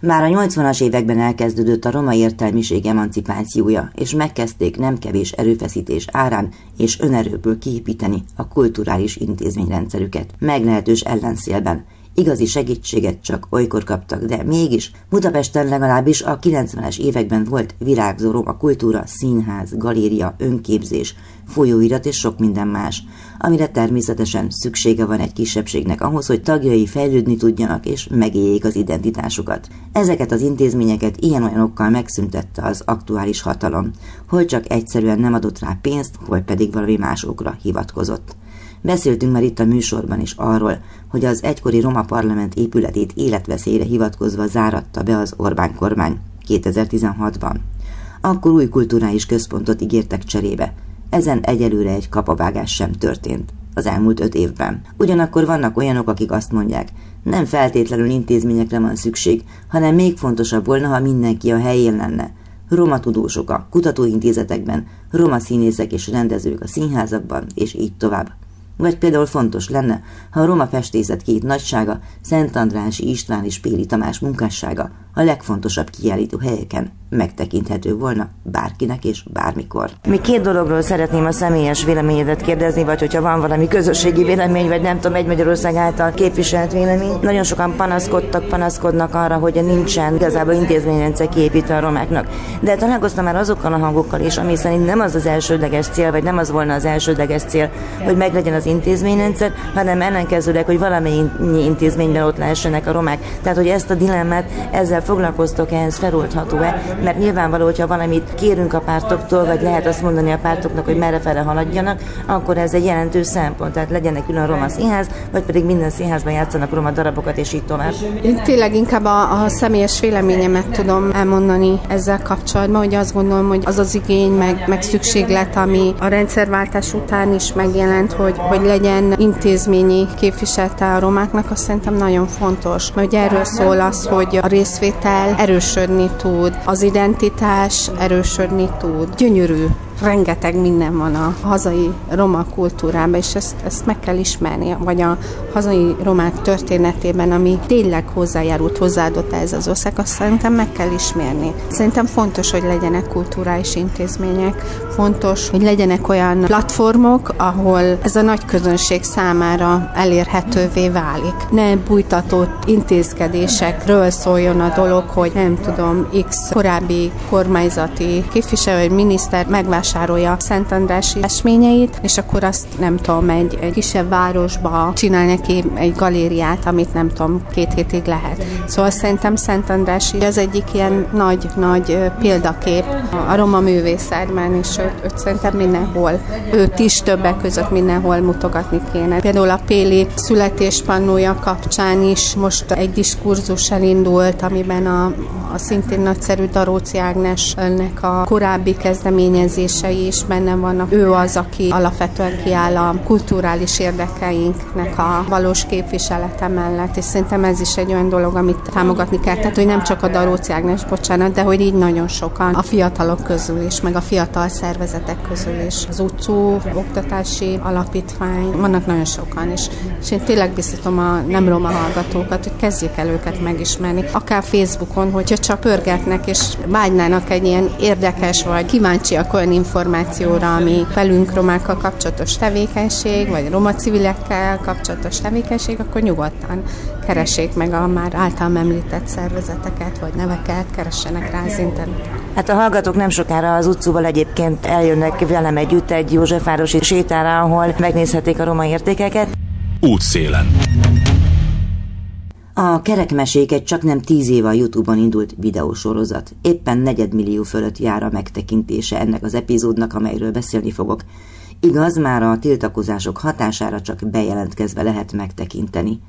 Már a 80-as években elkezdődött a roma értelmiség emancipációja, és megkezdték nem kevés erőfeszítés árán és önerőből kiépíteni a kulturális intézményrendszerüket, meglehetős ellenszélben, Igazi segítséget csak olykor kaptak, de mégis Budapesten legalábbis a 90-es években volt virágzó roma kultúra, színház, galéria, önképzés, folyóirat és sok minden más, amire természetesen szüksége van egy kisebbségnek ahhoz, hogy tagjai fejlődni tudjanak és megéljék az identitásukat. Ezeket az intézményeket ilyen-olyanokkal megszüntette az aktuális hatalom, hol csak egyszerűen nem adott rá pénzt, hol pedig valami másokra hivatkozott. Beszéltünk már itt a műsorban is arról, hogy az egykori Roma Parlament épületét életveszélyre hivatkozva záratta be az Orbán kormány 2016-ban. Akkor új kulturális központot ígértek cserébe. Ezen egyelőre egy kapavágás sem történt az elmúlt öt évben. Ugyanakkor vannak olyanok, akik azt mondják, nem feltétlenül intézményekre van szükség, hanem még fontosabb volna, ha mindenki a helyén lenne. Roma tudósok a kutatóintézetekben, roma színészek és rendezők a színházakban, és így tovább. Vagy például fontos lenne, ha a roma festészet két nagysága, Szent Andrási István és Péli Tamás munkássága a legfontosabb kiállító helyeken megtekinthető volna bárkinek és bármikor. Mi két dologról szeretném a személyes véleményedet kérdezni, vagy hogyha van valami közösségi vélemény, vagy nem tudom, egy Magyarország által képviselt vélemény. Nagyon sokan panaszkodtak, panaszkodnak arra, hogy nincsen igazából intézményrendszer kiépítve a romáknak. De találkoztam már azokkal a hangokkal is, ami szerint nem az az elsődleges cél, vagy nem az volna az elsődleges cél, hogy meglegyen az intézményrendszer, hanem ellenkezőleg, hogy valamennyi intézményben ott lehessenek a romák. Tehát, hogy ezt a dilemmát ezzel foglalkoztok, ehhez feloldható-e? Mert nyilvánvaló, hogyha valamit kérünk a pártoktól, vagy lehet azt mondani a pártoknak, hogy merre fele haladjanak, akkor ez egy jelentős szempont. Tehát legyenek külön roma színház, vagy pedig minden színházban játszanak roma darabokat, és így tovább. Én tényleg inkább a, a személyes véleményemet tudom elmondani ezzel kapcsolatban, hogy azt gondolom, hogy az az igény, meg, meg szükséglet, ami a rendszerváltás után is megjelent, hogy, hogy legyen intézményi képviselte a romáknak, azt szerintem nagyon fontos. Mert erről szól az, hogy a részvét részvétel erősödni tud, az identitás erősödni tud. Gyönyörű rengeteg minden van a hazai roma kultúrában, és ezt, ezt meg kell ismerni, vagy a hazai romák történetében, ami tényleg hozzájárult, hozzáadott ez az ország, azt szerintem meg kell ismerni. Szerintem fontos, hogy legyenek kulturális intézmények, fontos, hogy legyenek olyan platformok, ahol ez a nagy közönség számára elérhetővé válik. Ne bújtatott intézkedésekről szóljon a dolog, hogy nem tudom, X korábbi kormányzati képviselő vagy miniszter megvásárolja vásárolja Szent Andrási esményeit, és akkor azt nem tudom, egy, egy kisebb városba csinál neki egy galériát, amit nem tudom, két hétig lehet. Szóval szerintem Szent Andrási az egyik ilyen nagy-nagy példakép a roma művészetben, és őt, őt szerintem mindenhol, őt is többek között mindenhol mutogatni kéne. Például a Péli születéspannója kapcsán is most egy diskurzus elindult, amiben a, a szintén nagyszerű Daróci Ágnesnek a korábbi kezdeményezései is benne vannak. Ő az, aki alapvetően kiáll a kulturális érdekeinknek a valós képviselete mellett, és szerintem ez is egy olyan dolog, amit támogatni kell. Tehát, hogy nem csak a Daróci Ágnes, bocsánat, de hogy így nagyon sokan a fiatalok közül is, meg a fiatal szervezetek közül is. Az utcú oktatási alapítvány, vannak nagyon sokan, és, és én tényleg biztatom a nem roma hallgatókat, hogy kezdjék el őket megismerni. Akár Facebookon, hogyha csak pörgetnek, és vágynának egy ilyen érdekes vagy kíváncsiak olyan információra, ami velünk romákkal kapcsolatos tevékenység, vagy roma civilekkel kapcsolatos tevékenység, akkor nyugodtan keressék meg a már általam említett szervezeteket, vagy neveket, keressenek rá az interneten. Hát a hallgatók nem sokára az utcúval egyébként eljönnek velem együtt egy Józsefvárosi sétára, ahol megnézhetik a roma értékeket. Útszélen. A kerekmesék egy csak nem tíz éve a Youtube-on indult videósorozat. Éppen negyedmillió fölött jár a megtekintése ennek az epizódnak, amelyről beszélni fogok. Igaz, már a tiltakozások hatására csak bejelentkezve lehet megtekinteni.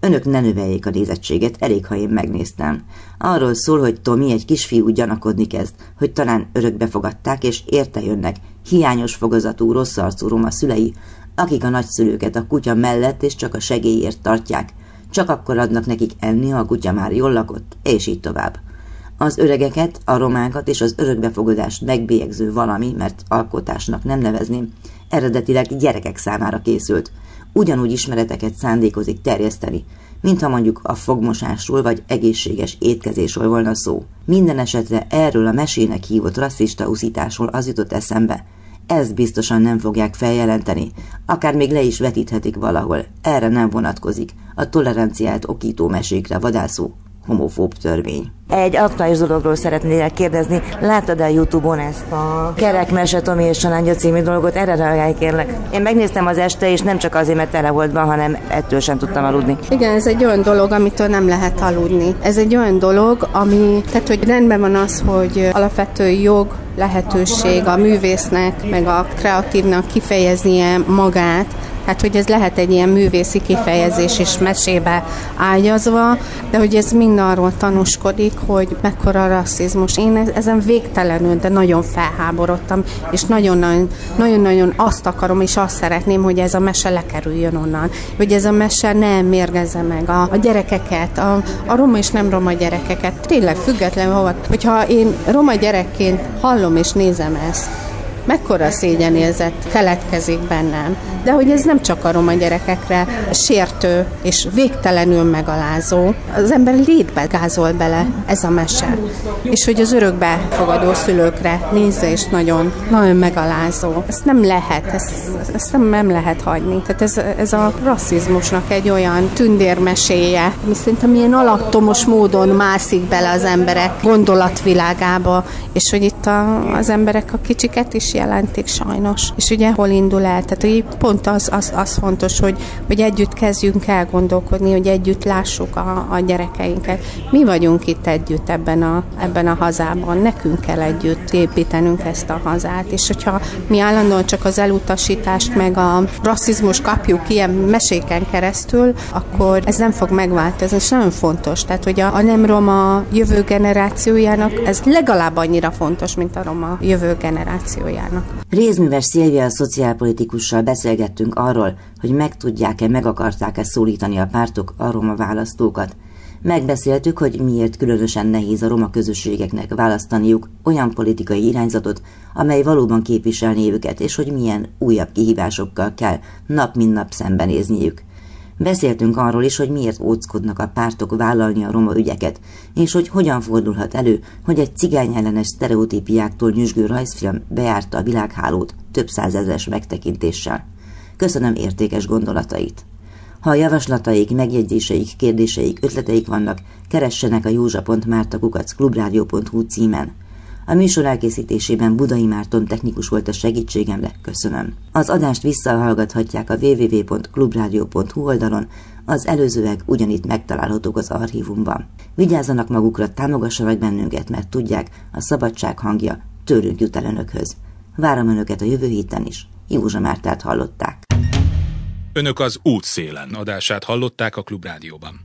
Önök ne növeljék a nézettséget, elég, ha én megnéztem. Arról szól, hogy Tomi egy kisfiú gyanakodni kezd, hogy talán örökbe fogadták, és érte jönnek hiányos fogazatú, rossz arcú roma szülei, akik a nagyszülőket a kutya mellett és csak a segélyért tartják, csak akkor adnak nekik enni, ha a kutya már jól lakott, és így tovább. Az öregeket, a romákat és az örökbefogadást megbélyegző valami, mert alkotásnak nem nevezném, eredetileg gyerekek számára készült. Ugyanúgy ismereteket szándékozik terjeszteni, mintha mondjuk a fogmosásról vagy egészséges étkezésről volna szó. Minden esetre erről a mesének hívott rasszista uszításról az jutott eszembe. Ezt biztosan nem fogják feljelenteni, akár még le is vetíthetik valahol. Erre nem vonatkozik. A toleranciát okító mesékre vadászó homofób törvény. Egy aktuális dologról szeretnék kérdezni. Láttad-e a Youtube-on ezt a Kerekmese Tomi és Családja című dolgot? Erre reagálj kérlek. Én megnéztem az este, és nem csak azért, mert tele volt be, hanem ettől sem tudtam aludni. Igen, ez egy olyan dolog, amitől nem lehet aludni. Ez egy olyan dolog, ami, tehát hogy rendben van az, hogy alapvető jog, lehetőség a művésznek, meg a kreatívnak kifejeznie magát, tehát, hogy ez lehet egy ilyen művészi kifejezés is mesébe ágyazva, de hogy ez mind arról tanúskodik, hogy mekkora rasszizmus. Én ezen végtelenül, de nagyon felháborodtam, és nagyon-nagyon azt akarom, és azt szeretném, hogy ez a mese lekerüljön onnan. Hogy ez a mese nem mérgezze meg a, a gyerekeket, a, a roma és nem roma gyerekeket. Tényleg függetlenül hova. Hogyha én roma gyerekként hallom és nézem ezt, mekkora szégyenérzet keletkezik bennem. De hogy ez nem csak a roma gyerekekre sértő és végtelenül megalázó, az ember létbe gázol bele ez a mese. És hogy az örökbe fogadó szülőkre nézze és nagyon, nagyon megalázó. Ezt nem lehet, ezt, ezt nem, nem lehet hagyni. Tehát ez, ez a rasszizmusnak egy olyan tündérmeséje, ami szerintem ilyen alattomos módon mászik bele az emberek gondolatvilágába, és hogy itt a, az emberek a kicsiket is jelentik sajnos. És ugye hol indul el? Tehát hogy pont az, az, az fontos, hogy, hogy együtt kezdjünk el gondolkodni, hogy együtt lássuk a, a gyerekeinket. Mi vagyunk itt együtt ebben a, ebben a hazában, nekünk kell együtt építenünk ezt a hazát, és hogyha mi állandóan csak az elutasítást meg a rasszizmus kapjuk ilyen meséken keresztül, akkor ez nem fog megváltozni, és nagyon fontos. Tehát, hogy a, a nem roma jövő generációjának ez legalább annyira fontos, mint a roma jövő generációjának kívánok! Rézműves Szilvia a szociálpolitikussal beszélgettünk arról, hogy meg tudják-e, meg akarták-e szólítani a pártok a roma választókat. Megbeszéltük, hogy miért különösen nehéz a roma közösségeknek választaniuk olyan politikai irányzatot, amely valóban képviselné őket, és hogy milyen újabb kihívásokkal kell nap mint nap szembenézniük. Beszéltünk arról is, hogy miért óckodnak a pártok vállalni a roma ügyeket, és hogy hogyan fordulhat elő, hogy egy cigány ellenes sztereotípiáktól nyüzsgő rajzfilm bejárta a világhálót több százezres megtekintéssel. Köszönöm értékes gondolatait! Ha a javaslataik, megjegyzéseik, kérdéseik, ötleteik vannak, keressenek a józsa.mártakukac klubrádió.hu címen. A műsor elkészítésében Budai Márton technikus volt a segítségemre, köszönöm. Az adást visszahallgathatják a www.clubradio.hu oldalon, az előzőek ugyanitt megtalálhatók az archívumban. Vigyázzanak magukra, támogassanak bennünket, mert tudják, a szabadság hangja tőlünk jut el önökhöz. Várom önöket a jövő héten is. Józsa Mártát hallották. Önök az útszélen adását hallották a Klubrádióban.